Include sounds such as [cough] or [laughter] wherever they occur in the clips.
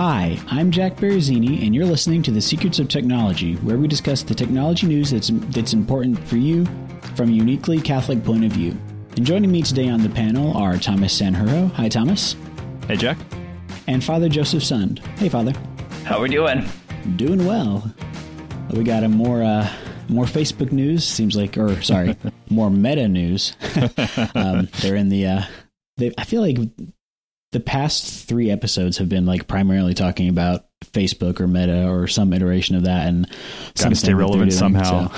Hi, I'm Jack Barazini, and you're listening to The Secrets of Technology, where we discuss the technology news that's, that's important for you from a uniquely Catholic point of view. And joining me today on the panel are Thomas Sanjuro. Hi, Thomas. Hey, Jack. And Father Joseph Sund. Hey, Father. How are we doing? Doing well. We got a more uh, more Facebook news. Seems like, or sorry, [laughs] more meta news. [laughs] um, they're in the. Uh, they, I feel like the past three episodes have been like primarily talking about Facebook or Meta or some iteration of that, and got to stay relevant doing, somehow.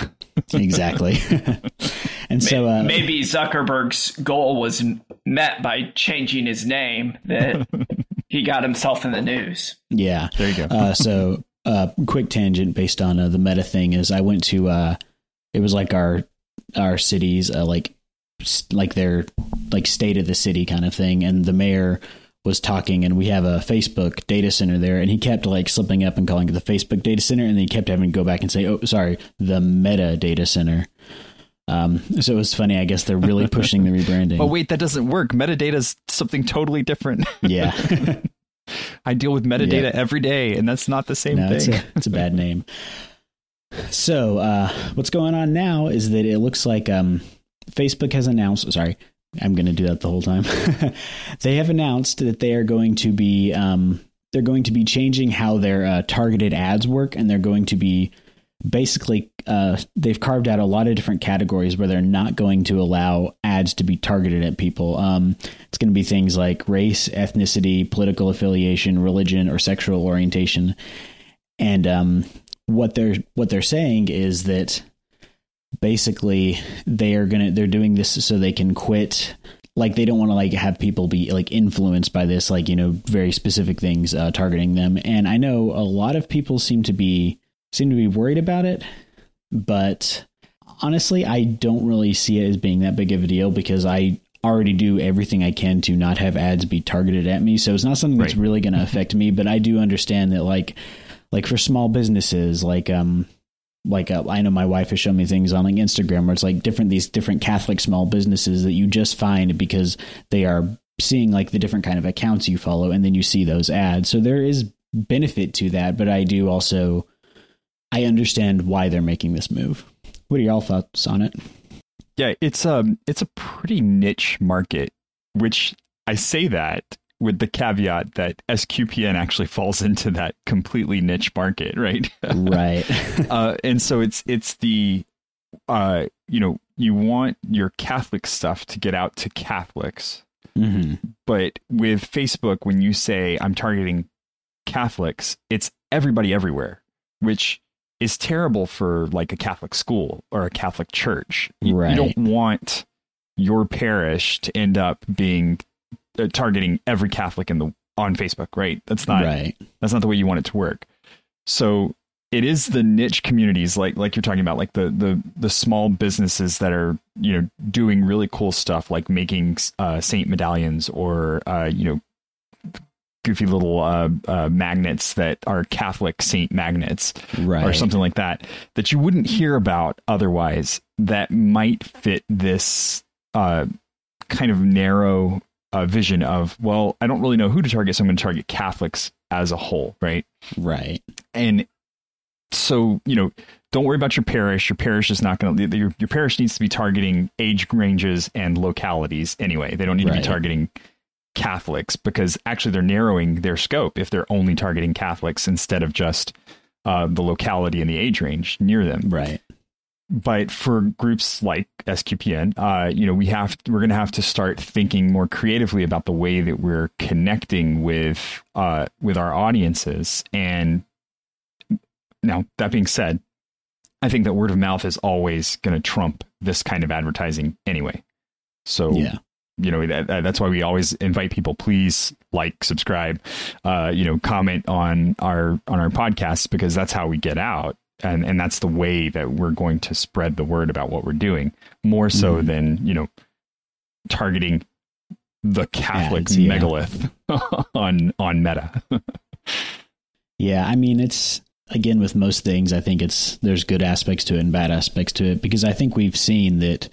So, exactly. [laughs] and so uh, maybe Zuckerberg's goal was met by changing his name that [laughs] he got himself in the news. Yeah, there you go. uh, so, uh, quick tangent based on uh, the Meta thing is I went to uh, it was like our our cities uh, like like their like state of the city kind of thing, and the mayor was talking and we have a Facebook data center there and he kept like slipping up and calling it the Facebook data center and then he kept having to go back and say, Oh, sorry, the meta data center. Um, so it was funny. I guess they're really [laughs] pushing the rebranding. oh, wait, that doesn't work. Metadata is something totally different. Yeah. [laughs] I deal with metadata every day and that's not the same no, thing. It's a, it's a bad name. So, uh, what's going on now is that it looks like, um, Facebook has announced, sorry, I'm going to do that the whole time. [laughs] they have announced that they are going to be um, they're going to be changing how their uh, targeted ads work, and they're going to be basically uh, they've carved out a lot of different categories where they're not going to allow ads to be targeted at people. Um, it's going to be things like race, ethnicity, political affiliation, religion, or sexual orientation. And um, what they're what they're saying is that basically they are gonna they're doing this so they can quit. Like they don't want to like have people be like influenced by this like you know very specific things uh, targeting them. And i know a lot of people seem to be seem to be worried about it but honestly i don't really see it as being that big of a deal because i already do everything i can to not have ads be targeted at me. So it's not something that's right. really going [laughs] to affect me but i do understand that like like for small businesses like um like uh, I know my wife has shown me things on like Instagram where it's like different these different Catholic small businesses that you just find because they are seeing like the different kind of accounts you follow and then you see those ads. So there is benefit to that, but I do also I understand why they're making this move. What are y'all thoughts on it? Yeah, it's um it's a pretty niche market, which I say that with the caveat that SQPN actually falls into that completely niche market, right? [laughs] Right. uh, and so it's it's the uh, you know you want your Catholic stuff to get out to Catholics, mm-hmm. but with Facebook, when you say I'm targeting Catholics, it's everybody everywhere, which is terrible for like a Catholic school or a Catholic church. You, right. you don't want your parish to end up being uh, targeting every Catholic in the on Facebook, right? That's not right. That's not the way you want it to work. So it is the niche communities, like like you're talking about, like the the the small businesses that are you know doing really cool stuff, like making uh, saint medallions or uh, you know goofy little uh, uh, magnets that are Catholic saint magnets, right. or something like that, that you wouldn't hear about otherwise. That might fit this uh, kind of narrow uh, vision of, well, I don't really know who to target, so I'm going to target Catholics as a whole, right? Right. And so, you know, don't worry about your parish. Your parish is not going to, your, your parish needs to be targeting age ranges and localities anyway. They don't need right. to be targeting Catholics because actually they're narrowing their scope if they're only targeting Catholics instead of just uh, the locality and the age range near them. Right but for groups like SQPN, uh, you know, we have we're going to have to start thinking more creatively about the way that we're connecting with uh, with our audiences. And now, that being said, I think that word of mouth is always going to trump this kind of advertising anyway. So yeah. you know that, that's why we always invite people please like subscribe uh, you know comment on our on our podcasts because that's how we get out and and that's the way that we're going to spread the word about what we're doing more so mm-hmm. than you know targeting the catholic Ads, yeah. megalith [laughs] on on meta [laughs] yeah i mean it's again with most things i think it's there's good aspects to it and bad aspects to it because i think we've seen that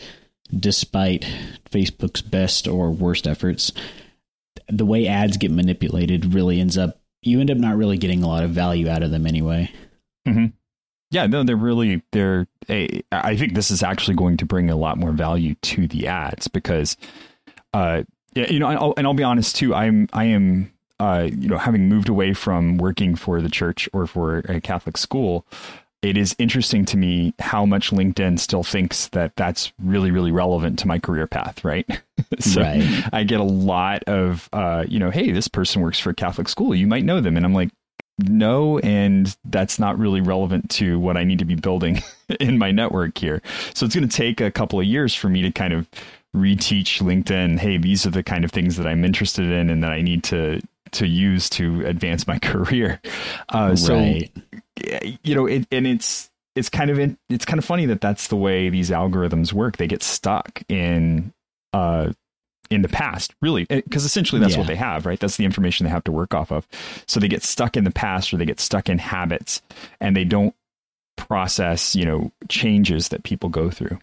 despite Facebook's best or worst efforts, the way ads get manipulated really ends up you end up not really getting a lot of value out of them anyway. Mm-hmm. Yeah, no, they're really they're. A, I think this is actually going to bring a lot more value to the ads because, uh, you know, and I'll, and I'll be honest too. I'm I am uh, you know, having moved away from working for the church or for a Catholic school, it is interesting to me how much LinkedIn still thinks that that's really, really relevant to my career path, right? [laughs] so right. I get a lot of, uh, you know, hey, this person works for a Catholic school. You might know them. And I'm like, no, and that's not really relevant to what I need to be building [laughs] in my network here. So it's going to take a couple of years for me to kind of reteach LinkedIn, hey, these are the kind of things that I'm interested in and that I need to to use to advance my [laughs] career. Uh, so, right. you know, it, and it's it's kind of in, it's kind of funny that that's the way these algorithms work. They get stuck in uh in the past, really, because essentially that's yeah. what they have, right? That's the information they have to work off of. So they get stuck in the past or they get stuck in habits and they don't process, you know, changes that people go through.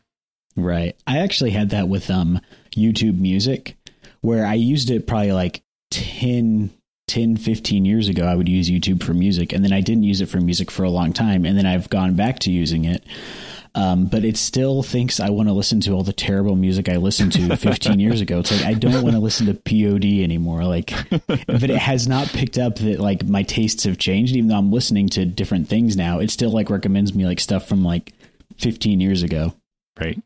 Right. I actually had that with um YouTube Music where I used it probably like 10 10 15 years ago i would use youtube for music and then i didn't use it for music for a long time and then i've gone back to using it um, but it still thinks I want to listen to all the terrible music I listened to [laughs] 15 years ago. It's like I don't want to listen to POD anymore. Like, [laughs] but it has not picked up that like my tastes have changed. Even though I'm listening to different things now, it still like recommends me like stuff from like 15 years ago. Right.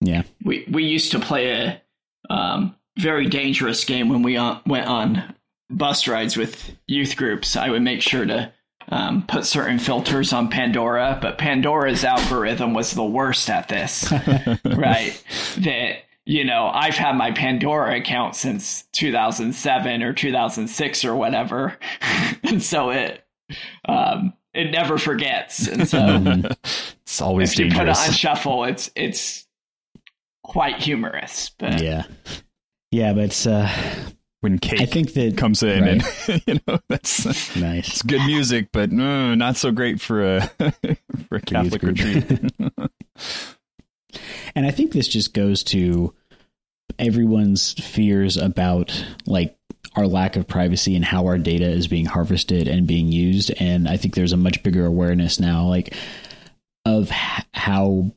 Yeah. We we used to play a um, very dangerous game when we on, went on bus rides with youth groups. I would make sure to um, put certain filters on Pandora, but Pandora's algorithm was the worst at this, [laughs] right? That you know, I've had my Pandora account since 2007 or 2006 or whatever, [laughs] and so it um, it never forgets, and so [laughs] it's always if dangerous. you put it on shuffle, it's it's quite humorous, but yeah. Yeah, but it's uh when Kate I think that comes in right. and [laughs] you know that's nice. It's good music, but no, not so great for a [laughs] for a Catholic retreat. [laughs] and I think this just goes to everyone's fears about like our lack of privacy and how our data is being harvested and being used and I think there's a much bigger awareness now like of how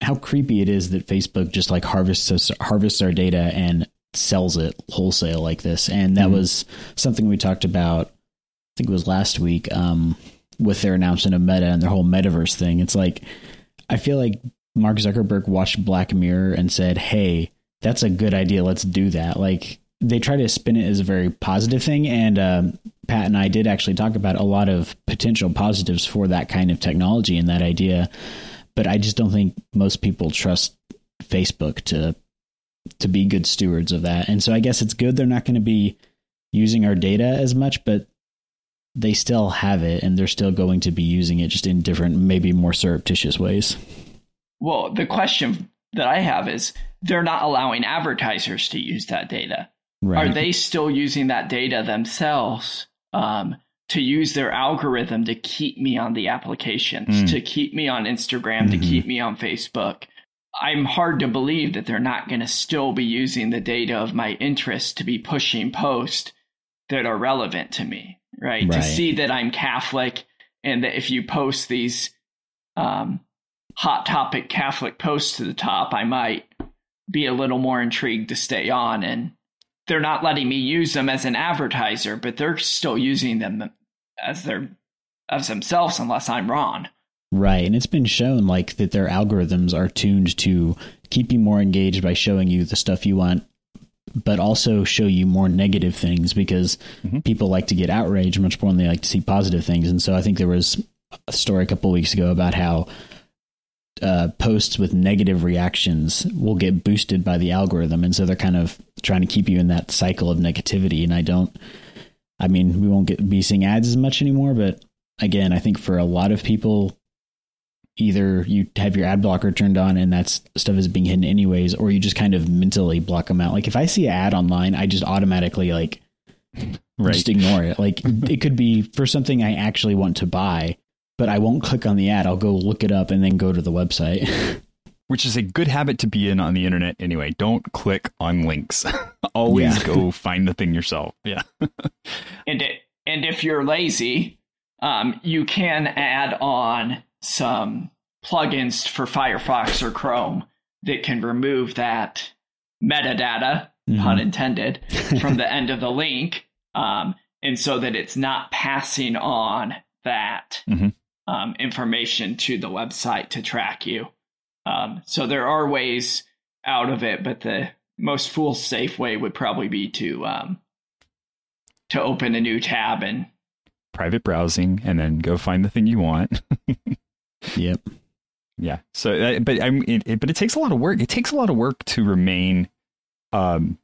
how creepy it is that Facebook just like harvests us, harvests our data and sells it wholesale like this. And that mm-hmm. was something we talked about, I think it was last week, um, with their announcement of Meta and their whole metaverse thing. It's like, I feel like Mark Zuckerberg watched Black Mirror and said, Hey, that's a good idea. Let's do that. Like, they try to spin it as a very positive thing. And um, Pat and I did actually talk about a lot of potential positives for that kind of technology and that idea. But I just don't think most people trust Facebook to to be good stewards of that. And so I guess it's good they're not going to be using our data as much, but they still have it and they're still going to be using it just in different, maybe more surreptitious ways. Well, the question that I have is they're not allowing advertisers to use that data. Right. Are they still using that data themselves um, to use their algorithm to keep me on the applications, mm. to keep me on Instagram, mm-hmm. to keep me on Facebook? I'm hard to believe that they're not going to still be using the data of my interest to be pushing posts that are relevant to me, right? right. To see that I'm Catholic and that if you post these um, hot topic Catholic posts to the top, I might be a little more intrigued to stay on. And they're not letting me use them as an advertiser, but they're still using them as their as themselves unless I'm wrong. Right. And it's been shown like that their algorithms are tuned to keep you more engaged by showing you the stuff you want, but also show you more negative things because mm-hmm. people like to get outraged much more than they like to see positive things. And so I think there was a story a couple weeks ago about how uh, posts with negative reactions will get boosted by the algorithm, and so they're kind of trying to keep you in that cycle of negativity. And I don't, I mean, we won't get be seeing ads as much anymore, but again, I think for a lot of people, either you have your ad blocker turned on and that stuff is being hidden anyways, or you just kind of mentally block them out. Like if I see an ad online, I just automatically like right. just ignore it. Like it could be for something I actually want to buy, but I won't click on the ad. I'll go look it up and then go to the website. [laughs] Which is a good habit to be in on the internet anyway. Don't click on links. [laughs] Always yeah. go find the thing yourself. Yeah. [laughs] and it, and if you're lazy, um, you can add on some plugins for Firefox or Chrome that can remove that metadata, mm-hmm. pun intended, [laughs] from the end of the link. Um, and so that it's not passing on that mm-hmm. um, information to the website to track you. Um, so there are ways out of it, but the most fool safe way would probably be to um, to open a new tab and private browsing and then go find the thing you want. [laughs] yep. Yeah. So, uh, but I'm, it, it, but it takes a lot of work. It takes a lot of work to remain, um,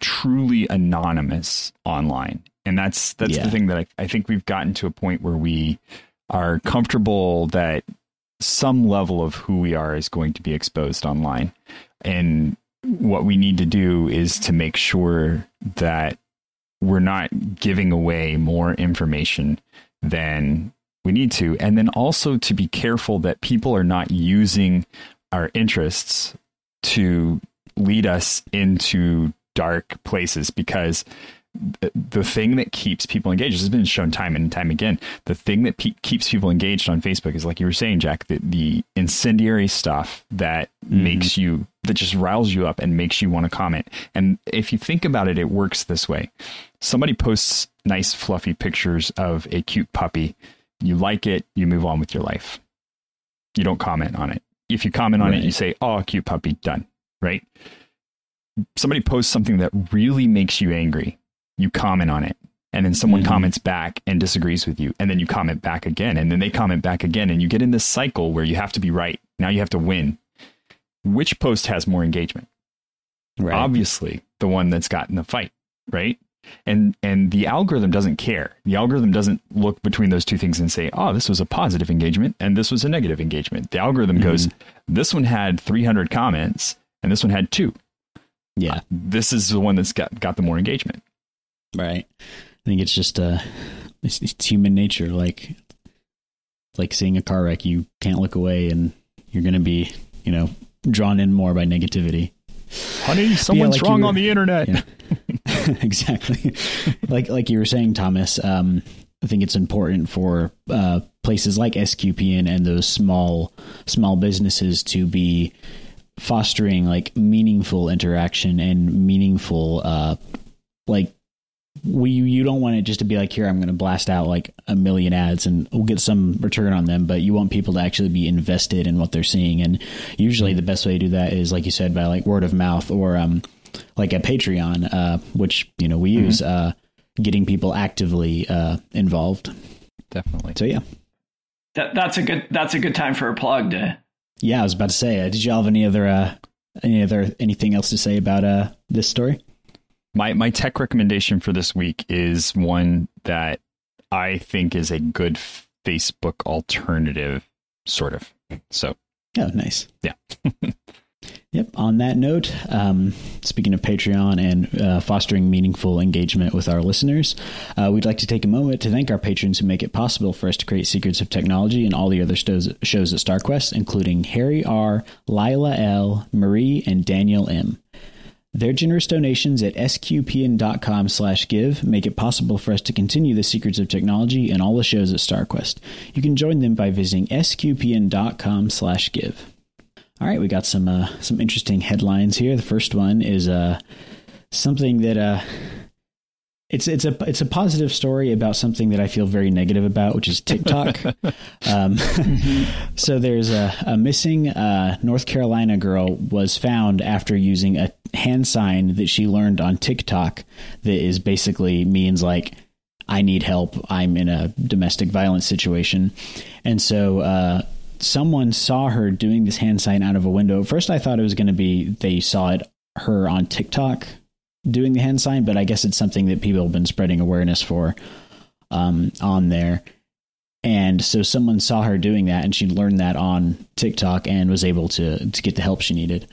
truly anonymous online, and that's that's yeah. the thing that I, I think we've gotten to a point where we are comfortable that some level of who we are is going to be exposed online, and what we need to do is to make sure that we're not giving away more information than we need to. And then also to be careful that people are not using our interests to lead us into dark places because the thing that keeps people engaged this has been shown time and time again the thing that pe- keeps people engaged on facebook is like you were saying jack the, the incendiary stuff that mm-hmm. makes you that just riles you up and makes you want to comment and if you think about it it works this way somebody posts nice fluffy pictures of a cute puppy you like it, you move on with your life. You don't comment on it. If you comment on right. it, you say, "Oh, cute puppy, done." Right? Somebody posts something that really makes you angry. You comment on it. And then someone mm-hmm. comments back and disagrees with you. And then you comment back again. And then they comment back again. And you get in this cycle where you have to be right. Now you have to win. Which post has more engagement? Right. Obviously, the one that's gotten the fight, right? And and the algorithm doesn't care. The algorithm doesn't look between those two things and say oh this was a positive engagement and this was a negative engagement. The algorithm mm-hmm. goes this one had 300 comments and this one had two. Yeah. Uh, this is the one that's got got the more engagement. Right. I think it's just uh it's, it's human nature. Like like seeing a car wreck you can't look away and you're going to be you know drawn in more by negativity honey someone's yeah, like wrong were, on the internet yeah. [laughs] exactly. [laughs] like like you were saying, Thomas. Um, I think it's important for uh, places like SQPN and those small small businesses to be fostering like meaningful interaction and meaningful uh, like we you don't want it just to be like here I'm going to blast out like a million ads and we'll get some return on them but you want people to actually be invested in what they're seeing and usually the best way to do that is like you said by like word of mouth or um like a Patreon, uh, which you know we mm-hmm. use, uh, getting people actively uh, involved. Definitely. So yeah, that, that's a good that's a good time for a plug to. Yeah, I was about to say. Uh, did you have any other uh, any other anything else to say about uh, this story? My my tech recommendation for this week is one that I think is a good Facebook alternative, sort of. So. Oh, nice. Yeah. [laughs] Yep. On that note, um, speaking of Patreon and uh, fostering meaningful engagement with our listeners, uh, we'd like to take a moment to thank our patrons who make it possible for us to create Secrets of Technology and all the other shows, shows at StarQuest, including Harry R., Lila L., Marie, and Daniel M. Their generous donations at sqpn.com slash give make it possible for us to continue the secrets of technology and all the shows at StarQuest. You can join them by visiting sqpn.com slash give. All right, we got some uh, some interesting headlines here. The first one is uh, something that uh, it's it's a it's a positive story about something that I feel very negative about, which is TikTok. [laughs] um, so there's a, a missing uh, North Carolina girl was found after using a hand sign that she learned on TikTok that is basically means like I need help. I'm in a domestic violence situation, and so uh, someone saw her doing this hand sign out of a window. First, I thought it was going to be they saw it her on TikTok doing the hand sign, but I guess it's something that people have been spreading awareness for um, on there. And so someone saw her doing that, and she learned that on TikTok and was able to to get the help she needed.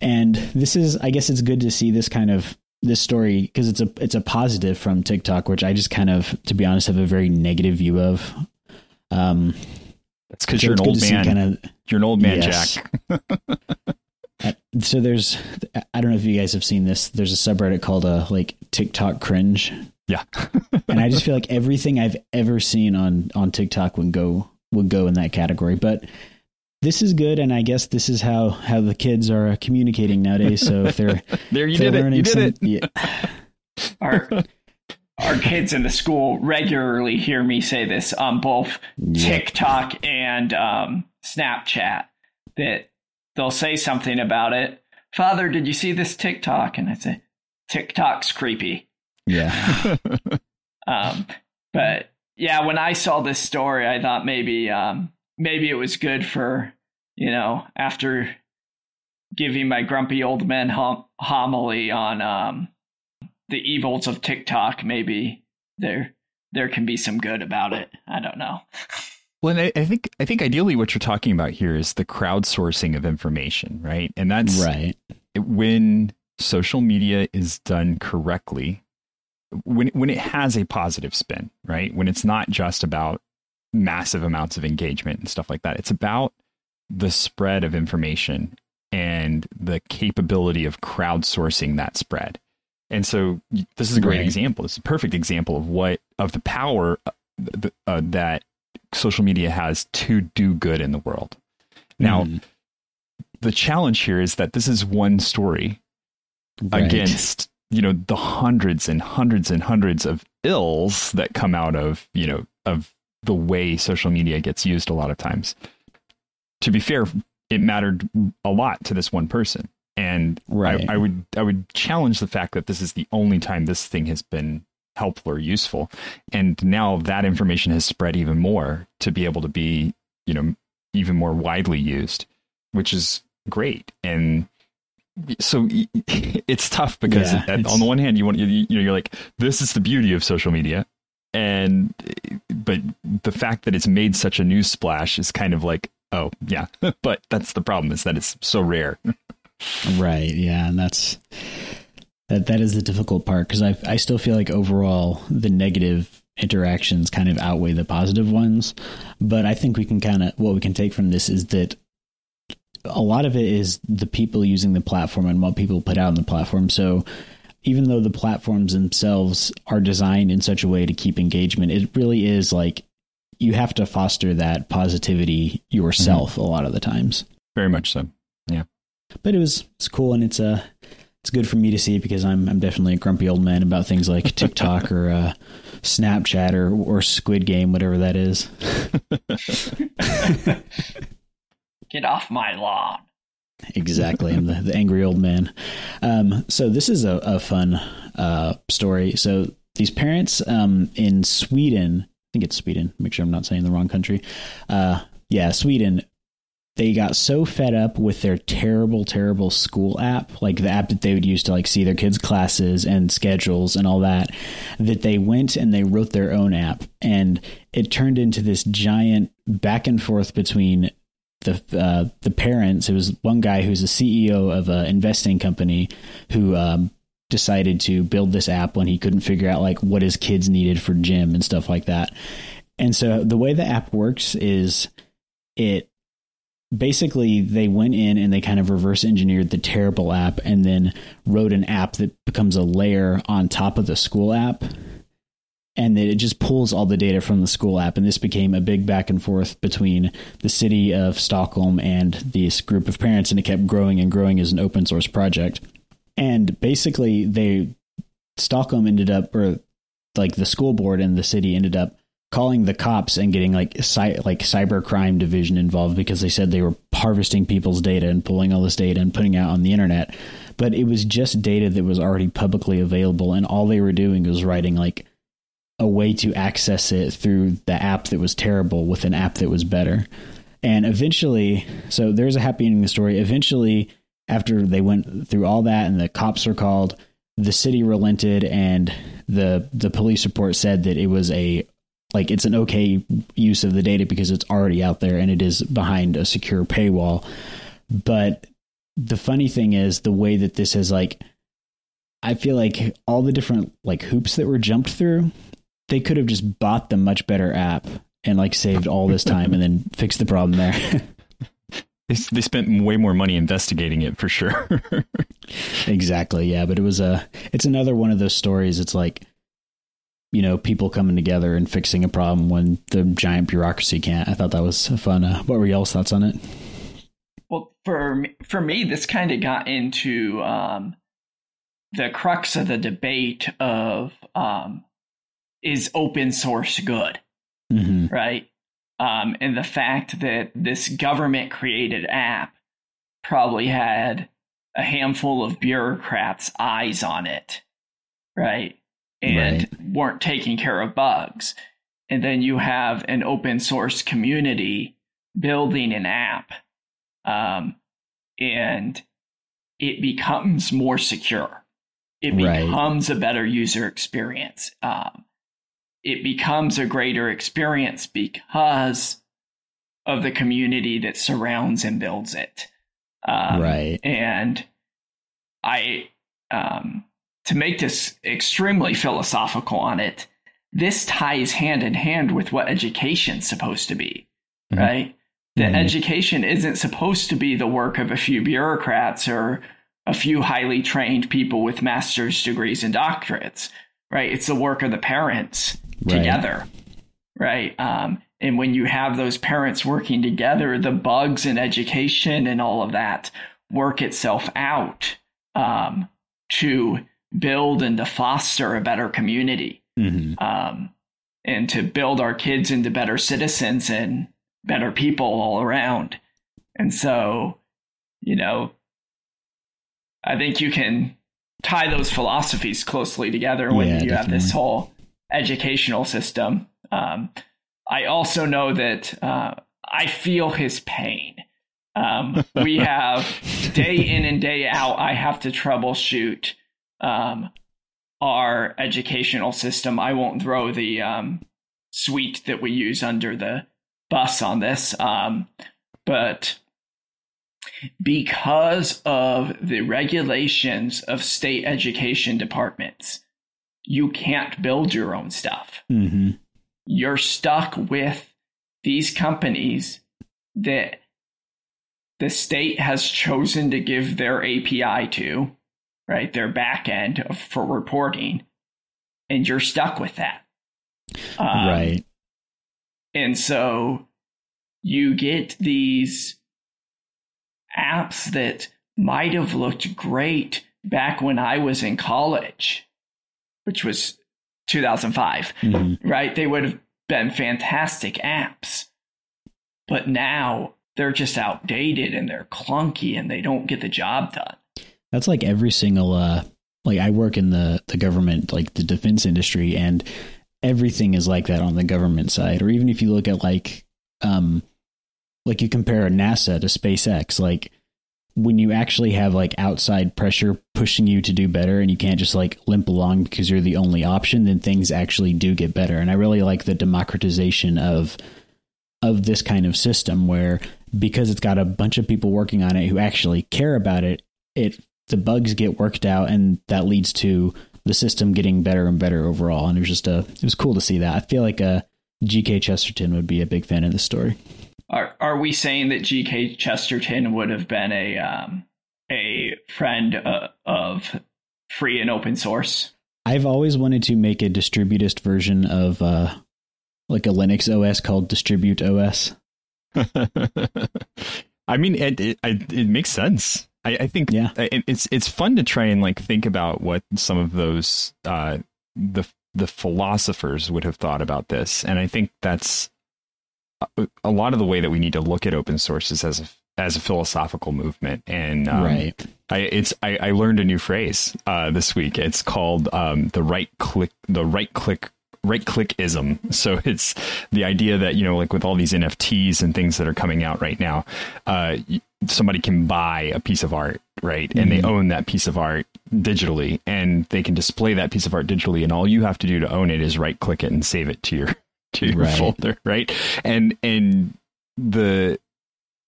And this is, I guess, it's good to see this kind of this story because it's a it's a positive from TikTok, which I just kind of, to be honest, have a very negative view of. Um, that's because you're, an old man. Kind of, you're an old man. Jack. [laughs] So there's, I don't know if you guys have seen this. There's a subreddit called a uh, like TikTok cringe. Yeah, [laughs] and I just feel like everything I've ever seen on on TikTok would go would go in that category. But this is good, and I guess this is how how the kids are communicating nowadays. So if they're [laughs] there, you did it. You did some, it. Yeah. our our kids in the school regularly hear me say this on both TikTok and um, Snapchat that they'll say something about it. Father, did you see this TikTok? And I say, TikTok's creepy. Yeah. [laughs] um, but yeah, when I saw this story, I thought maybe um, maybe it was good for you know after giving my grumpy old man hom- homily on um, the evils of TikTok. Maybe there there can be some good about it. I don't know. [laughs] Well, I, I, think I think ideally what you're talking about here is the crowdsourcing of information, right? And that's right when social media is done correctly. When when it has a positive spin, right? When it's not just about massive amounts of engagement and stuff like that. It's about the spread of information and the capability of crowdsourcing that spread. And so this is a great right. example. This is a perfect example of what of the power uh, uh, that social media has to do good in the world. Now, mm. the challenge here is that this is one story right. against you know the hundreds and hundreds and hundreds of ills that come out of you know of the way social media gets used a lot of times. To be fair, it mattered a lot to this one person. And right. I, I would I would challenge the fact that this is the only time this thing has been helpful or useful. And now that information has spread even more to be able to be, you know, even more widely used, which is great. And so [laughs] it's tough because yeah, it's... on the one hand, you want, you, you know, you're like, this is the beauty of social media. And but the fact that it's made such a news splash is kind of like oh yeah. [laughs] But that's the problem is that it's so rare. [laughs] Right. Yeah. And that's that that is the difficult part because I I still feel like overall the negative interactions kind of outweigh the positive ones but I think we can kind of what we can take from this is that a lot of it is the people using the platform and what people put out on the platform so even though the platforms themselves are designed in such a way to keep engagement, it really is like you have to foster that positivity yourself mm-hmm. a lot of the times. Very much so. Yeah. But it was it's cool and it's uh it's good for me to see because I'm I'm definitely a grumpy old man about things like TikTok or uh, Snapchat or or Squid Game, whatever that is. [laughs] Get off my lawn. Exactly. I'm the, the angry old man. Um, so this is a, a fun uh, story. So these parents um, in Sweden, I think it's Sweden, make sure I'm not saying the wrong country. Uh, yeah, Sweden. They got so fed up with their terrible, terrible school app, like the app that they would use to like see their kids' classes and schedules and all that, that they went and they wrote their own app, and it turned into this giant back and forth between the uh, the parents. It was one guy who's a CEO of an investing company who um, decided to build this app when he couldn't figure out like what his kids needed for gym and stuff like that. And so the way the app works is it basically they went in and they kind of reverse engineered the terrible app and then wrote an app that becomes a layer on top of the school app and then it just pulls all the data from the school app. And this became a big back and forth between the city of Stockholm and this group of parents, and it kept growing and growing as an open source project. And basically, they Stockholm ended up, or like the school board and the city ended up calling the cops and getting like cy- like cyber crime division involved because they said they were harvesting people's data and pulling all this data and putting out on the internet but it was just data that was already publicly available and all they were doing was writing like a way to access it through the app that was terrible with an app that was better. And eventually, so there's a happy ending the story. Eventually, after they went through all that and the cops were called, the city relented and the the police report said that it was a like it's an okay use of the data because it's already out there and it is behind a secure paywall. But the funny thing is the way that this is like I feel like all the different like hoops that were jumped through, they could have just bought the much better app and like saved all this time and then [laughs] fixed the problem there. they, they spent way more money investigating it for sure. [laughs] exactly. Yeah. But it was a, it's another one of those stories. It's like, you know, people coming together and fixing a problem when the giant bureaucracy can't. I thought that was fun. Uh, what were y'all's thoughts on it? Well, for me, for me, this kind of got into um, the crux of the debate of um, is open source good, mm-hmm. right? Um, and the fact that this government created app probably had a handful of bureaucrats' eyes on it, right? And right. weren't taking care of bugs. And then you have an open source community building an app, um, and it becomes more secure. It becomes right. a better user experience. Um, it becomes a greater experience because of the community that surrounds and builds it. Um, right. And I, um, to make this extremely philosophical on it, this ties hand in hand with what education's supposed to be, mm-hmm. right? That mm-hmm. education isn't supposed to be the work of a few bureaucrats or a few highly trained people with master's degrees and doctorates, right? It's the work of the parents together, right? right? Um, and when you have those parents working together, the bugs in education and all of that work itself out um, to build and to foster a better community mm-hmm. um, and to build our kids into better citizens and better people all around. And so, you know, I think you can tie those philosophies closely together when yeah, you definitely. have this whole educational system. Um, I also know that uh, I feel his pain. Um, we [laughs] have day in and day out, I have to troubleshoot um, our educational system. I won't throw the um, suite that we use under the bus on this, um, but because of the regulations of state education departments, you can't build your own stuff. Mm-hmm. You're stuck with these companies that the state has chosen to give their API to, right? Their back backend for reporting, and you're stuck with that. Um, right. And so you get these apps that might have looked great back when I was in college, which was 2005, mm-hmm. right? They would have been fantastic apps. But now they're just outdated and they're clunky and they don't get the job done. That's like every single uh like I work in the the government like the defense industry and everything is like that on the government side or even if you look at like um like you compare NASA to SpaceX, like when you actually have like outside pressure pushing you to do better and you can't just like limp along because you're the only option, then things actually do get better. And I really like the democratization of of this kind of system where because it's got a bunch of people working on it who actually care about it, it the bugs get worked out and that leads to the system getting better and better overall. And it was just a it was cool to see that. I feel like a uh, GK Chesterton would be a big fan of this story. Are are we saying that G.K. Chesterton would have been a um, a friend uh, of free and open source? I've always wanted to make a distributist version of uh, like a Linux OS called Distribute OS. [laughs] I mean, it, it it, makes sense. I, I think yeah, it, it's it's fun to try and like think about what some of those uh, the the philosophers would have thought about this, and I think that's a lot of the way that we need to look at open source is as a as a philosophical movement. And um, right. I, it's I, I, learned a new phrase uh, this week. It's called um, the right click the right click right click ism. So [laughs] it's the idea that you know, like with all these NFTs and things that are coming out right now, uh, somebody can buy a piece of art, right, and mm-hmm. they own that piece of art digitally, and they can display that piece of art digitally, and all you have to do to own it is right click it and save it to your [laughs] to your right. folder, right? And and the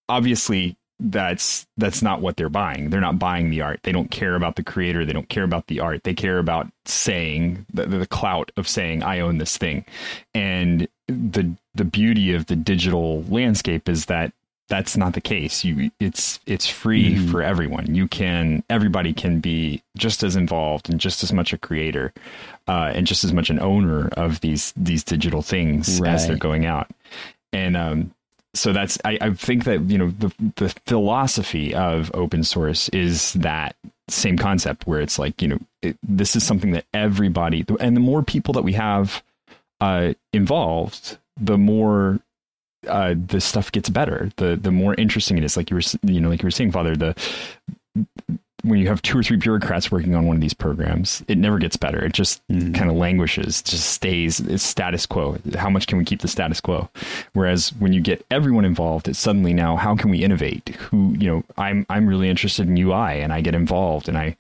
obviously that's that's not what they're buying. They're not buying the art. They don't care about the creator. They don't care about the art. They care about saying the, the clout of saying I own this thing. And the the beauty of the digital landscape is that that's not the case. You it's it's free mm-hmm. for everyone. You can everybody can be just as involved and just as much a creator uh, and just as much an owner of these these digital things right. as they're going out. And um, so that's I, I think that you know the the philosophy of open source is that same concept where it's like you know it, this is something that everybody and the more people that we have uh, involved, the more uh, the stuff gets better. The the more interesting it is. Like you were you know like you were saying, Father. The when you have two or three bureaucrats working on one of these programs, it never gets better. It just mm. kind of languishes, just stays it's status quo. How much can we keep the status quo? Whereas when you get everyone involved, it's suddenly now how can we innovate? Who you know, I'm I'm really interested in UI and I get involved and I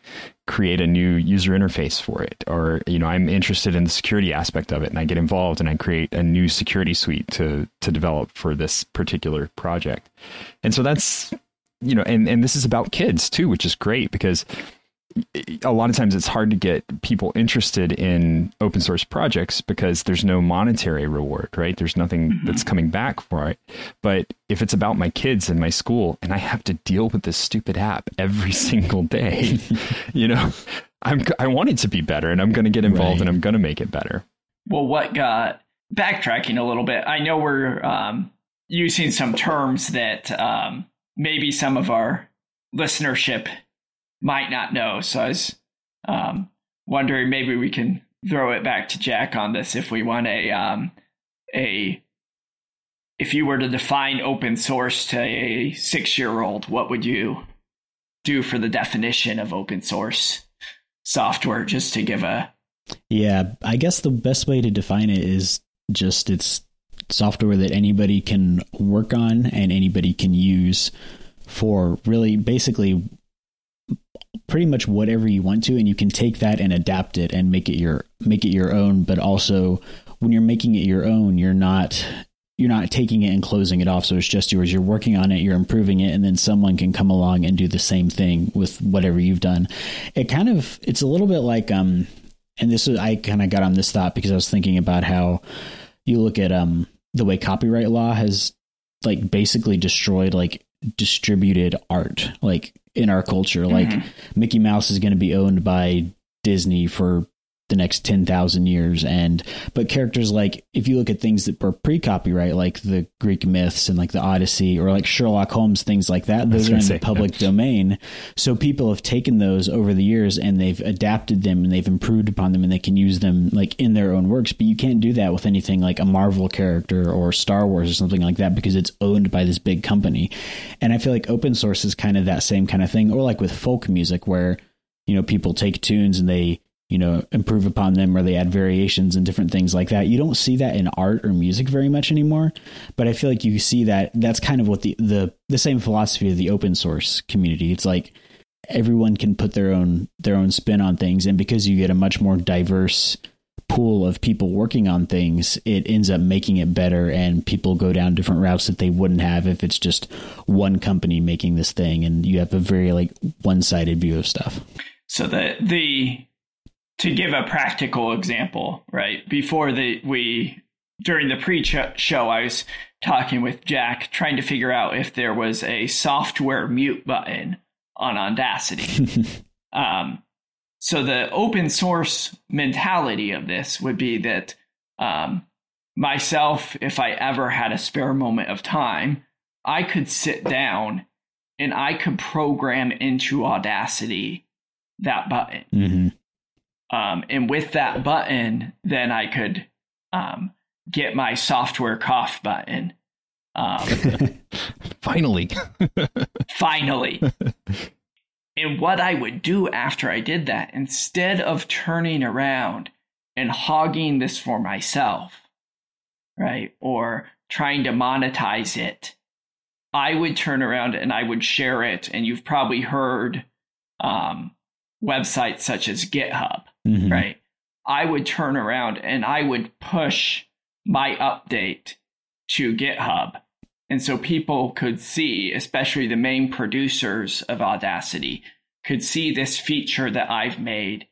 create a new user interface for it or you know i'm interested in the security aspect of it and i get involved and i create a new security suite to to develop for this particular project and so that's you know, and, and this is about kids too, which is great because a lot of times it's hard to get people interested in open source projects because there's no monetary reward, right? There's nothing mm-hmm. that's coming back for it. But if it's about my kids and my school and I have to deal with this stupid app every [laughs] single day, [laughs] you know, I'm I want it to be better and I'm going to get involved right. and I'm going to make it better. Well, what got backtracking a little bit? I know we're um, using some terms that um, maybe some of our listenership might not know. So I was um, wondering maybe we can throw it back to Jack on this if we want a um, a if you were to define open source to a six year old, what would you do for the definition of open source software? Just to give a yeah, I guess the best way to define it is just it's software that anybody can work on and anybody can use for really basically pretty much whatever you want to and you can take that and adapt it and make it your make it your own but also when you're making it your own you're not you're not taking it and closing it off. So it's just yours. You're working on it you're improving it and then someone can come along and do the same thing with whatever you've done. It kind of it's a little bit like um and this is i kind of got on this thought because i was thinking about how you look at um the way copyright law has like basically destroyed like distributed art like in our culture like mm-hmm. mickey mouse is going to be owned by disney for the next 10,000 years. And but characters like if you look at things that were pre-copyright like the Greek myths and like the Odyssey or like Sherlock Holmes things like that those are in say, the public yeah. domain. So people have taken those over the years and they've adapted them and they've improved upon them and they can use them like in their own works. But you can't do that with anything like a Marvel character or Star Wars or something like that because it's owned by this big company. And I feel like open source is kind of that same kind of thing. Or like with folk music where you know people take tunes and they you know, improve upon them or they add variations and different things like that. You don't see that in art or music very much anymore, but I feel like you see that that's kind of what the the the same philosophy of the open source community. It's like everyone can put their own their own spin on things and because you get a much more diverse pool of people working on things, it ends up making it better and people go down different routes that they wouldn't have if it's just one company making this thing and you have a very like one-sided view of stuff. So the the to give a practical example, right? Before the we during the pre-show, I was talking with Jack, trying to figure out if there was a software mute button on Audacity. [laughs] um, so the open source mentality of this would be that um, myself, if I ever had a spare moment of time, I could sit down and I could program into Audacity that button. Mm-hmm. Um, and with that button, then I could um, get my software cough button. Um, [laughs] finally. [laughs] finally. And what I would do after I did that, instead of turning around and hogging this for myself, right? Or trying to monetize it, I would turn around and I would share it. And you've probably heard um, websites such as GitHub, mm-hmm. right? I would turn around and I would push my update to GitHub. And so people could see, especially the main producers of Audacity, could see this feature that I've made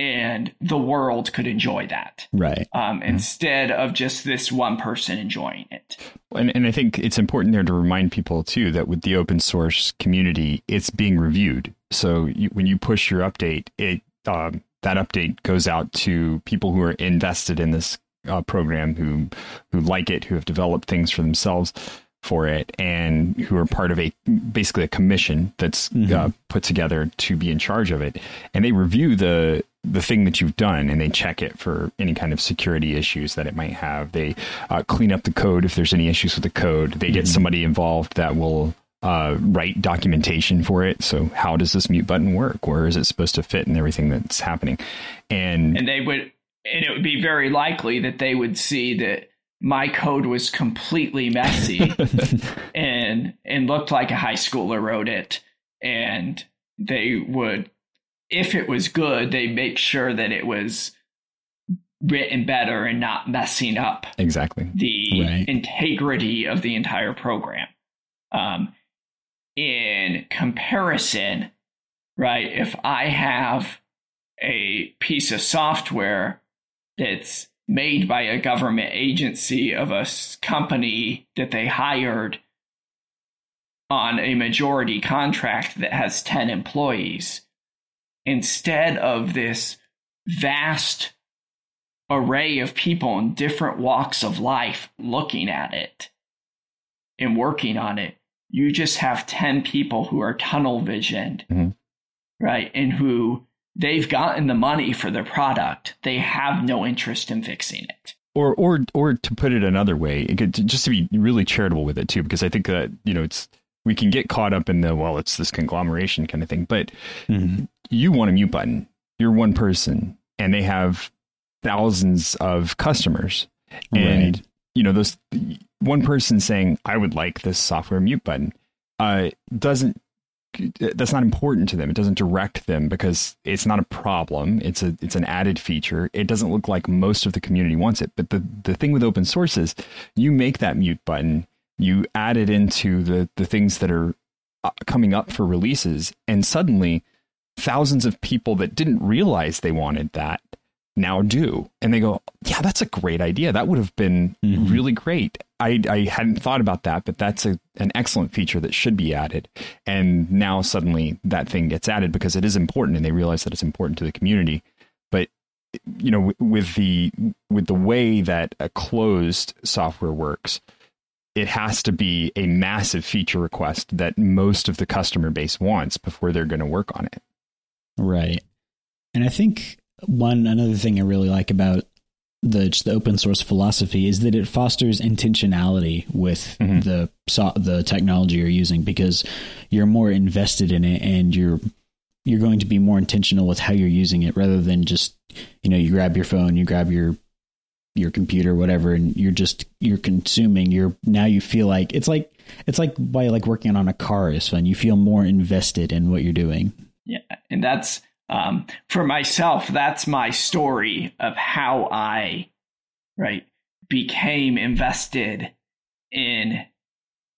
and the world could enjoy that. Right. Um, mm-hmm. Instead of just this one person enjoying it. And, and I think it's important there to remind people too that with the open source community, it's being reviewed. So you, when you push your update, it um, that update goes out to people who are invested in this uh, program, who who like it, who have developed things for themselves for it and who are part of a basically a commission that's mm-hmm. uh, put together to be in charge of it and they review the the thing that you've done and they check it for any kind of security issues that it might have they uh, clean up the code if there's any issues with the code they get mm-hmm. somebody involved that will uh, write documentation for it. So how does this mute button work? Where is it supposed to fit and everything that's happening? And and they would and it would be very likely that they would see that my code was completely messy [laughs] and and looked like a high schooler wrote it. And they would if it was good they make sure that it was written better and not messing up exactly. the right. integrity of the entire program. Um, in comparison right if i have a piece of software that's made by a government agency of a company that they hired on a majority contract that has 10 employees instead of this vast array of people in different walks of life looking at it and working on it you just have 10 people who are tunnel visioned mm-hmm. right and who they've gotten the money for their product. They have no interest in fixing it. Or, or, or to put it another way, it just to be really charitable with it too, because I think that you know it's we can get caught up in the well, it's this conglomeration kind of thing. But mm-hmm. you want a mute button. You're one person, and they have thousands of customers, and right. You know those one person saying, "I would like this software mute button," uh, doesn't that's not important to them. It doesn't direct them because it's not a problem. It's a it's an added feature. It doesn't look like most of the community wants it. But the the thing with open source is you make that mute button, you add it into the the things that are uh, coming up for releases, and suddenly thousands of people that didn't realize they wanted that now do. And they go, yeah, that's a great idea. That would have been mm-hmm. really great. I, I hadn't thought about that, but that's a, an excellent feature that should be added. And now suddenly that thing gets added because it is important and they realize that it's important to the community. But you know, with the with the way that a closed software works, it has to be a massive feature request that most of the customer base wants before they're going to work on it. Right. And I think one another thing I really like about the just the open source philosophy is that it fosters intentionality with mm-hmm. the the technology you're using because you're more invested in it and you're you're going to be more intentional with how you're using it rather than just you know you grab your phone you grab your your computer whatever and you're just you're consuming you're now you feel like it's like it's like by like working on a car is fun you feel more invested in what you're doing yeah and that's um, for myself, that's my story of how I, right, became invested in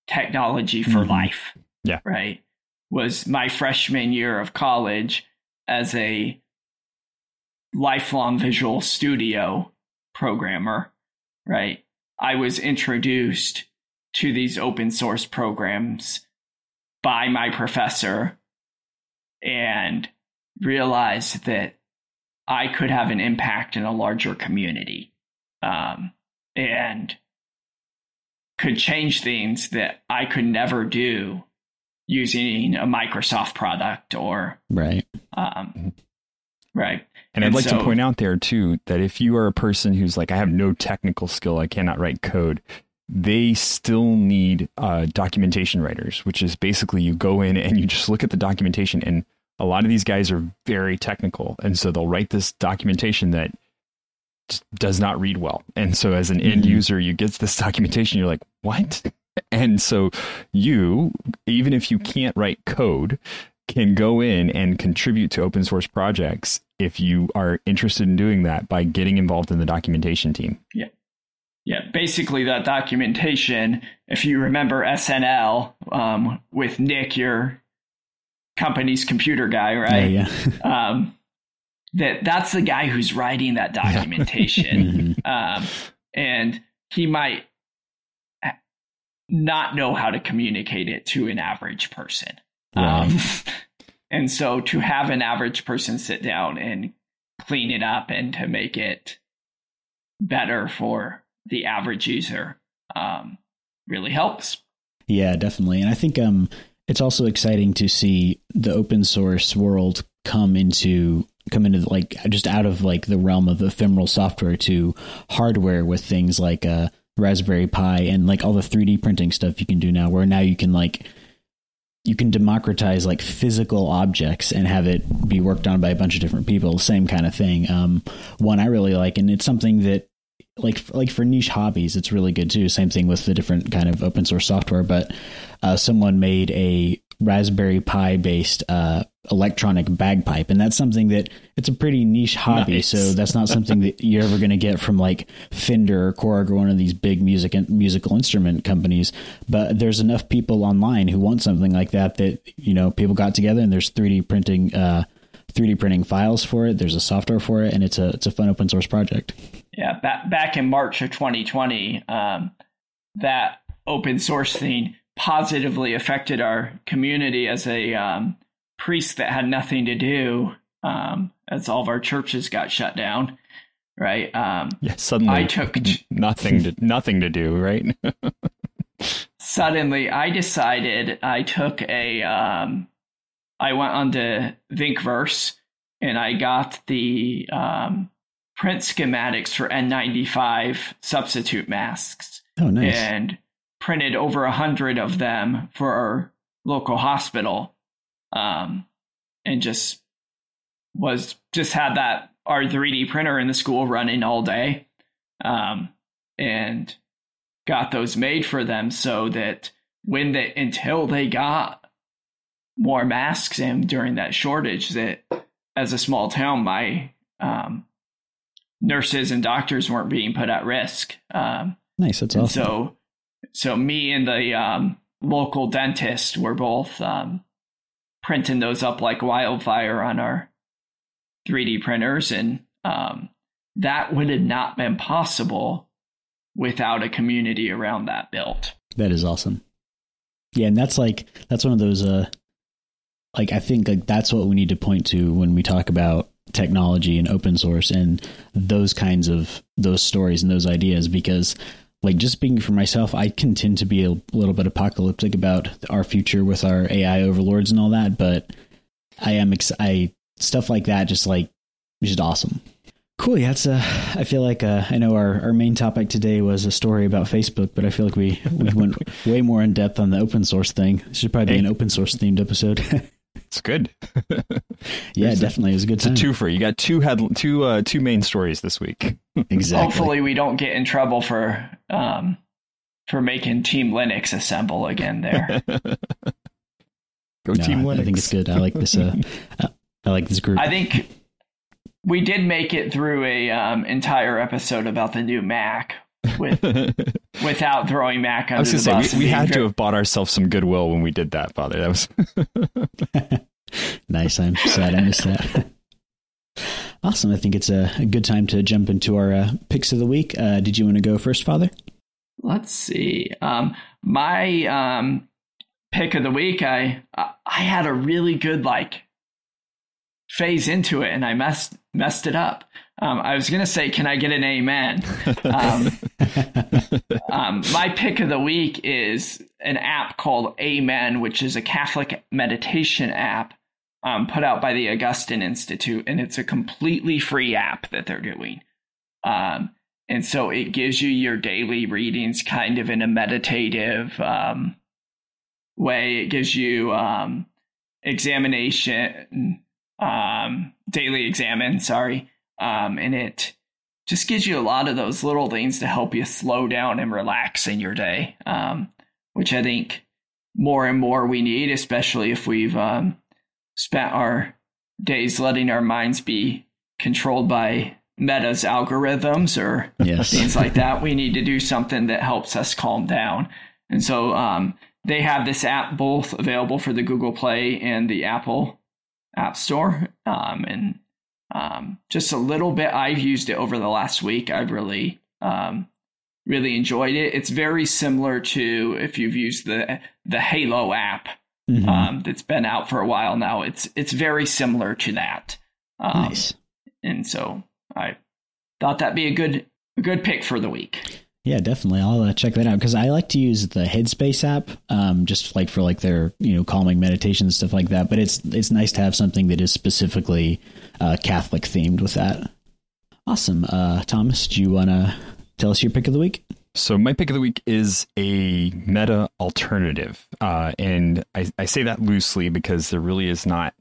technology for mm-hmm. life. Yeah. Right. Was my freshman year of college as a lifelong visual studio programmer, right? I was introduced to these open source programs by my professor and realized that I could have an impact in a larger community um, and could change things that I could never do using a Microsoft product or right. Um, right. And, and I'd like so, to point out there too that if you are a person who's like, I have no technical skill, I cannot write code, they still need uh, documentation writers, which is basically you go in and you just look at the documentation and a lot of these guys are very technical and so they'll write this documentation that does not read well. And so as an mm-hmm. end user, you get this [laughs] documentation, you're like, what? And so you, even if you can't write code, can go in and contribute to open source projects if you are interested in doing that by getting involved in the documentation team. Yeah. Yeah, basically that documentation, if you remember SNL um, with Nick, your company's computer guy, right? Yeah, yeah. [laughs] um, that that's the guy who's writing that documentation, [laughs] mm-hmm. um, and he might not know how to communicate it to an average person. Right. Um, [laughs] and so to have an average person sit down and clean it up and to make it better for the average user um, really helps. Yeah, definitely. And I think um, it's also exciting to see the open source world come into come into like just out of like the realm of ephemeral software to hardware with things like uh Raspberry Pi and like all the 3D printing stuff you can do now where now you can like you can democratize like physical objects and have it be worked on by a bunch of different people same kind of thing. Um one I really like and it's something that like like for niche hobbies it's really good too same thing with the different kind of open source software but uh, someone made a Raspberry Pi based uh, electronic bagpipe, and that's something that it's a pretty niche hobby. Nice. So that's not something that [laughs] you're ever going to get from like Fender or Korg or one of these big music and musical instrument companies. But there's enough people online who want something like that that you know people got together and there's 3D printing. Uh, 3D printing files for it. There's a software for it, and it's a it's a fun open source project. Yeah, back back in March of 2020, um, that open source thing positively affected our community as a um, priest that had nothing to do um, as all of our churches got shut down right um, yeah suddenly i took nothing to nothing to do right [laughs] suddenly i decided i took a um, I went on to Thingiverse and i got the um, print schematics for n95 substitute masks. Oh nice. And printed over a hundred of them for our local hospital, um, and just was just had that our 3D printer in the school running all day, um, and got those made for them so that when they until they got more masks in during that shortage that as a small town my um, nurses and doctors weren't being put at risk um, nice that's awesome so so me and the um, local dentist were both um, printing those up like wildfire on our 3D printers, and um, that would have not been possible without a community around that built. That is awesome. Yeah, and that's like that's one of those uh like I think like that's what we need to point to when we talk about technology and open source and those kinds of those stories and those ideas because like just speaking for myself, I can tend to be a little bit apocalyptic about our future with our AI overlords and all that, but I am ex- I stuff like that just like just awesome. Cool. Yeah, it's uh, I feel like uh, I know our, our main topic today was a story about Facebook, but I feel like we, we went [laughs] way more in depth on the open source thing. this should probably be an open source themed episode. [laughs] It's good. [laughs] yeah, definitely. It was a good time. It's a twofer. You got two head two uh, two main stories this week. [laughs] exactly. Hopefully, we don't get in trouble for um, for making Team Linux assemble again. There. [laughs] Go no, Team Linux. I think it's good. I like this. Uh, I like this group. I think we did make it through a um, entire episode about the new Mac, with [laughs] without throwing Mac under I was the say, bus. We, we had to have bought ourselves some goodwill when we did that, Father. That was [laughs] nice. I'm sad I missed that. [laughs] Awesome. I think it's a, a good time to jump into our uh, picks of the week. Uh, did you want to go first, Father? Let's see. Um, my um, pick of the week, I I had a really good like phase into it, and I messed messed it up. Um, I was going to say, can I get an amen? Um, [laughs] um, my pick of the week is an app called Amen, which is a Catholic meditation app um, put out by the Augustine Institute, and it's a completely free app that they're doing. Um, and so it gives you your daily readings kind of in a meditative um, way. It gives you examination, daily Examen, sorry um, and it just gives you a lot of those little things to help you slow down and relax in your day, um, which I think more and more we need, especially if we've um, spent our days letting our minds be controlled by Meta's algorithms or yes. things like that. We need to do something that helps us calm down. And so um, they have this app both available for the Google Play and the Apple App Store. Um, and um, just a little bit, I've used it over the last week. I've really, um, really enjoyed it. It's very similar to if you've used the the Hallow app mm-hmm. Um, that's been out for a while now. It's it's very similar to that. Um, nice. And so I thought that'd be a good a good pick for the week. Yeah, definitely. I'll uh, check that out because I like to use the Headspace app, um, just like for like their you know calming meditation and stuff like that. But it's it's nice to have something that is specifically uh, Catholic themed with that. Awesome, uh, Thomas. Do you want to tell us your pick of the week? So my pick of the week is a meta alternative, uh, and I, I say that loosely because there really is not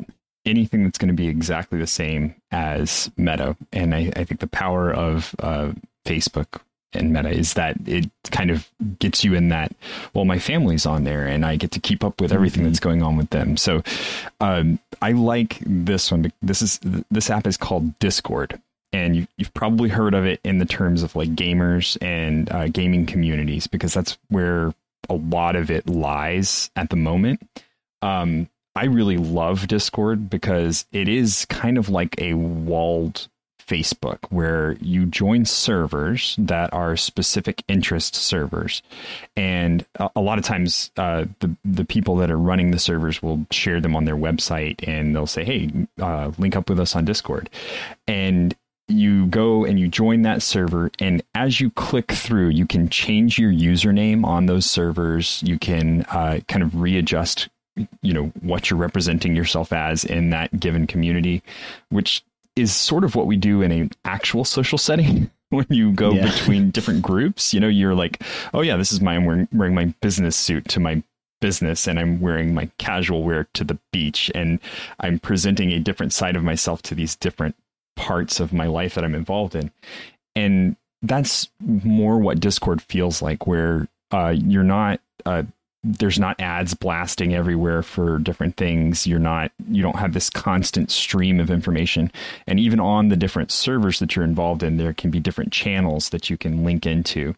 anything that's going to be exactly the same as Meta. And I, I think the power of uh, Facebook and Meta is that it kind of gets you in that. Well, my family's on there, and I get to keep up with everything mm-hmm. that's going on with them. So um, I like this one. This is this app is called Discord, and you, have probably heard of it in the terms of like gamers and uh, gaming communities because that's where a lot of it lies at the moment. Um, I really love Discord because it is kind of like a walled Facebook where you join servers that are specific interest servers, and a, a lot of times uh, the the people that are running the servers will share them on their website, and they'll say, "Hey, uh, link up with us on Discord," and you go and you join that server and as you click through you can change your username on those servers. You can uh, kind of readjust you know what you're representing yourself as in that given community which is sort of what we do in an actual social setting [laughs] when you go yeah. between [laughs] different groups you know you're like oh yeah this is my i'm wearing, wearing my business suit to my business and i'm wearing my casual wear to the beach and i'm presenting a different side of myself to these different parts of my life that i'm involved in and that's more what discord feels like where uh, you're not uh, there's not ads blasting everywhere for different things. You're not you don't have this constant stream of information. And even on the different servers that you're involved in there can be different channels that you can link into.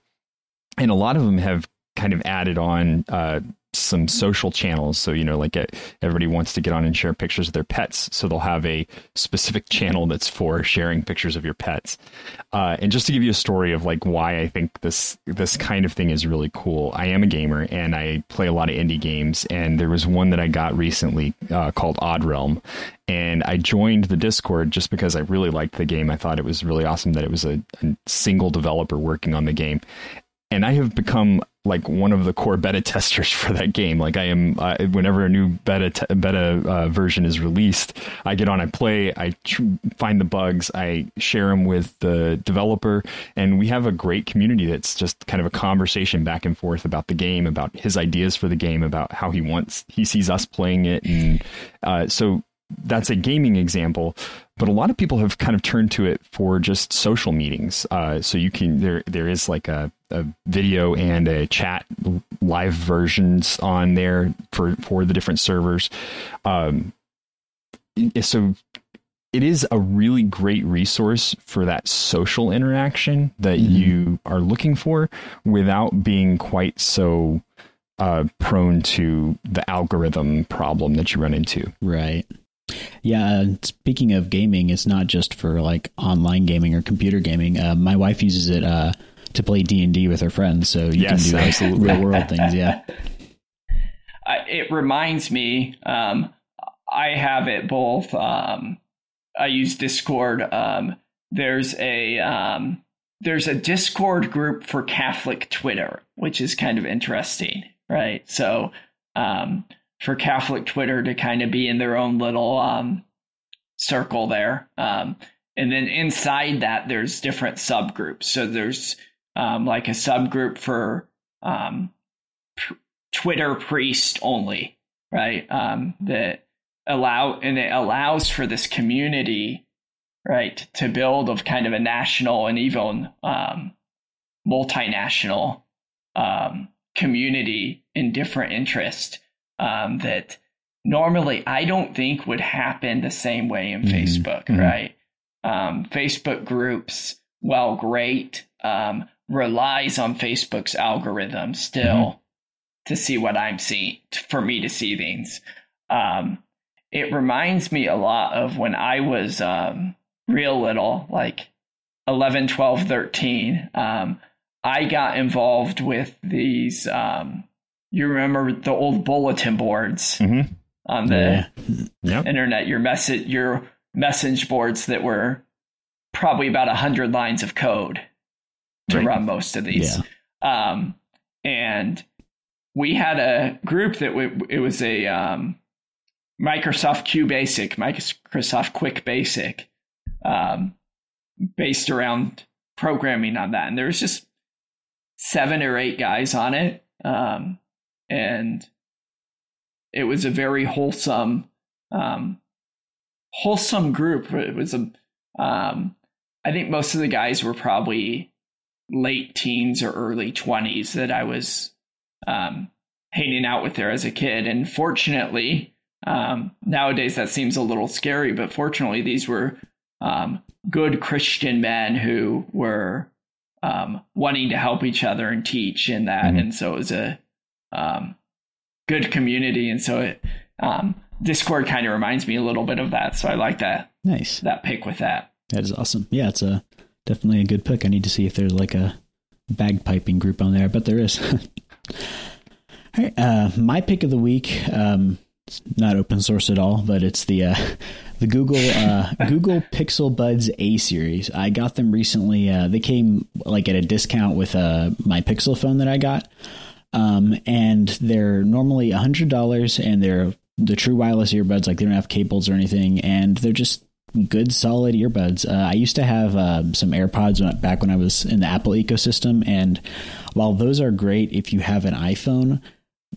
And a lot of them have kind of added on uh, some social channels. So, you know, like a, uh, everybody wants to get on and share pictures of their pets. So they'll have a specific channel that's for sharing pictures of your pets. Uh, and just to give you a story of like why I think this, this kind of thing is really cool. I am a gamer and I play a lot of indie games. And there was one that I got recently uh, called Odd Realm. And I joined the Discord just because I really liked the game. I thought it was really awesome that it was a, a single developer working on the game and I have become like one of the core beta testers [laughs] for that game. Like I am, whenever a new beta te- beta uh, version is released, I get on, I play, I tr- find the bugs, I share them with the developer, and we have a great community that's just kind of a conversation back and forth about the game, about his ideas for the game, about how he wants he sees us playing it, and uh, so that's a gaming example, but a lot of people have kind of turned to it for just social meetings. Uh, so you can there there is like a, a video and a chat live versions on there for for the different servers. Um, so it is a really great resource for that social interaction that mm-hmm. you are looking for without being quite so uh, prone to the algorithm problem that you run into. Right. Yeah, speaking of gaming, it's not just for like online gaming or computer gaming. Uh, my wife uses it uh, to play D and D with her friends, so you yes, can do absolutely. real world things. Yeah, [laughs] it reminds me. Um, I have it both. Um, I use Discord. Um, there's a um, there's a Discord group for Catholic Twitter, which is kind of interesting, right? So um, for Catholic Twitter to kind of be in their own little um, circle there. Um, and then inside that, there's different subgroups. So there's um, like a subgroup for um, p- Twitter priest only, right? Um, that allow and it allows for this community right, to build of kind of a national and even um, multinational community in different interest um, that normally I don't think would happen the same way in mm-hmm. Facebook, mm-hmm. right? Um, Facebook groups, while great, um, relies on Facebook's algorithm still mm-hmm. to see what I'm seeing, for me to see things. Um, it reminds me a lot of when I was um, real little, like 11, 12, 13. Um, I got involved with these. Um, you remember the old bulletin boards mm-hmm. on the yeah. yep. internet? Your message, your message boards that were probably about a hundred lines of code to right. run most of these. Yeah. Um, and we had a group that we, it was a um, Microsoft Q Basic, Microsoft Quick Basic, um, based around programming on that. And there was just seven or eight guys on it. Um, and it was a very wholesome, um, wholesome group. It was a, um, I think most of the guys were probably late teens or early 20s that I was um, hanging out with there as a kid. And fortunately, um, nowadays that seems a little scary, but fortunately, these were um, good Christian men who were um, wanting to help each other and teach in that. Mm-hmm. And so it was a um, good community. And so it, um, Discord kind of reminds me a little bit of that. So I like that. Nice. That pick with that. That is awesome. Yeah, it's a definitely a good pick. I need to see if there's like a bagpiping group on there, but there is. [laughs] all right, uh, my pick of the week. Um, it's not open source at all, but it's the uh, [laughs] the Google uh, [laughs] Google Pixel Buds A series. I got them recently. Uh, they came like at a discount with uh, my Pixel phone that I got, um, and they're normally a hundred dollars, and they're the true wireless earbuds. Like they don't have cables or anything, and they're just good solid earbuds. Uh, I used to have uh, some AirPods back when I was in the Apple ecosystem, and while those are great if you have an iPhone,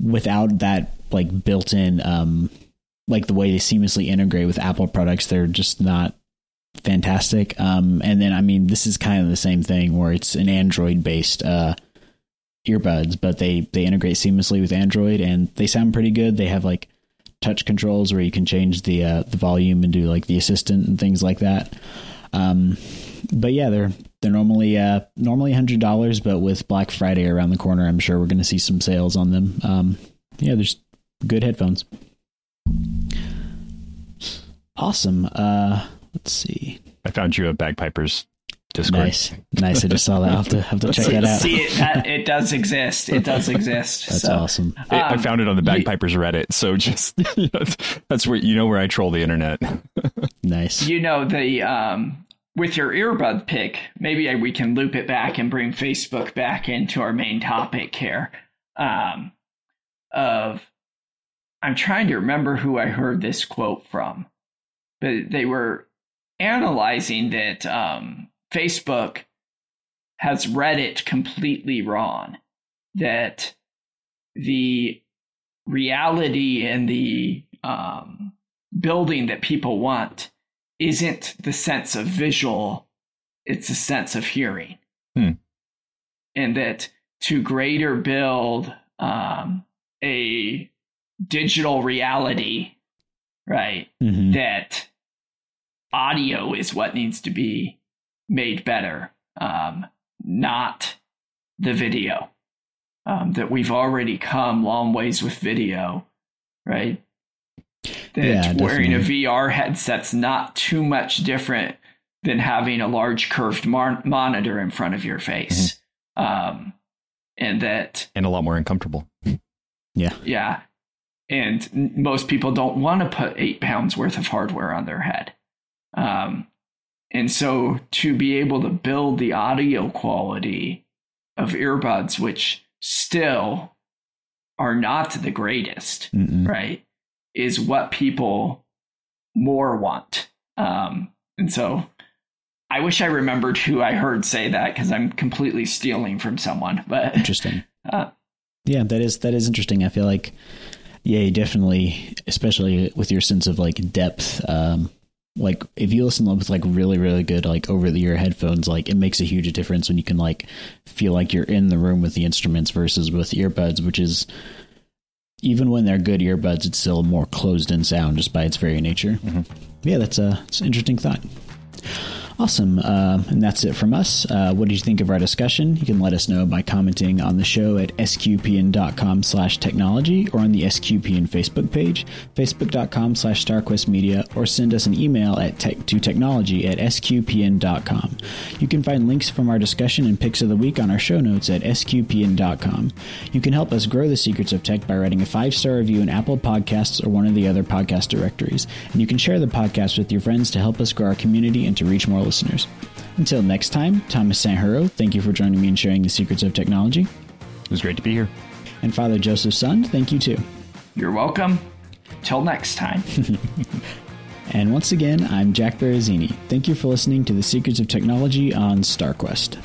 without that like built-in, um, like the way they seamlessly integrate with Apple products, they're just not fantastic. Um, and then I mean, this is kind of the same thing where it's an Android-based uh, earbuds, but they they integrate seamlessly with Android, and they sound pretty good. They have like touch controls where you can change the uh, the volume and do like the assistant and things like that. Um, but yeah, they're they're normally uh, normally hundred dollars, but with Black Friday around the corner, I'm sure we're going to see some sales on them. Um, yeah, there's good headphones. Awesome. Uh, let's see. I found you a Bagpipers Discord. Nice, nice. I just saw that. I'll have to have to check that [laughs] out. See, it, it does exist. It does exist. [laughs] That's so, awesome. Um, I found it on the Bagpipers you, Reddit. So just [laughs] you know, that's where you know where I troll the internet. nice. You know the um, with your earbud pick. Maybe we can loop it back and bring Facebook back into our main topic here. Um, of I'm trying to remember who I heard this quote from, but they were analyzing that um, Facebook has read it completely wrong. That the reality and the um, building that people want isn't the sense of visual, it's a sense of hearing. Hmm. And that to greater build um, a digital reality, right, mm-hmm. that audio is what needs to be made better, um, not the video. Um, that we've already come long ways with video, right? That yeah, wearing a VR headset's not too much different than having a large curved monitor in front of your face. Mm-hmm. Um, and that. And a lot more uncomfortable. Yeah. Yeah. And most people don't want to put eight pounds worth of hardware on their head. Um, and so to be able to build the audio quality of earbuds, which still are not the greatest, Mm-mm. right, is what people more want. Um, and so I wish I remembered who I heard say that because I'm completely stealing from someone. But interesting. [laughs] Uh, yeah, that is that is interesting. I feel like, yeah, definitely, especially with your sense of like depth. Um, like if you listen with like really really good like over the ear headphones like it makes a huge difference when you can like feel like you're in the room with the instruments versus with earbuds which is even when they're good earbuds it's still more closed in sound just by its very nature mm-hmm. yeah that's a, that's an interesting thought Awesome. Uh, and that's it from us. Uh, what did you think of our discussion? You can let us know by commenting on the show at sqpn.com slash technology or on the SQPN Facebook page, facebook.com slash starquestmedia, or send us an email at tech, to technology at sqpn.com. You can find links from our discussion and picks of the week on our show notes at sqpn.com. You can help us grow the secrets of tech by writing a five-star review in Apple Podcasts or one of the other podcast directories. And you can share the podcast with your friends to help us grow our community and to reach more listeners. Until next time, Thomas Sanjuro, thank you for joining me and sharing the secrets of technology. It was great to be here. And Father Joseph Sund, thank you too. You're welcome. Till next time. [laughs] and once again, I'm Jack Barazzini. Thank you for listening to the Secrets of Technology on StarQuest.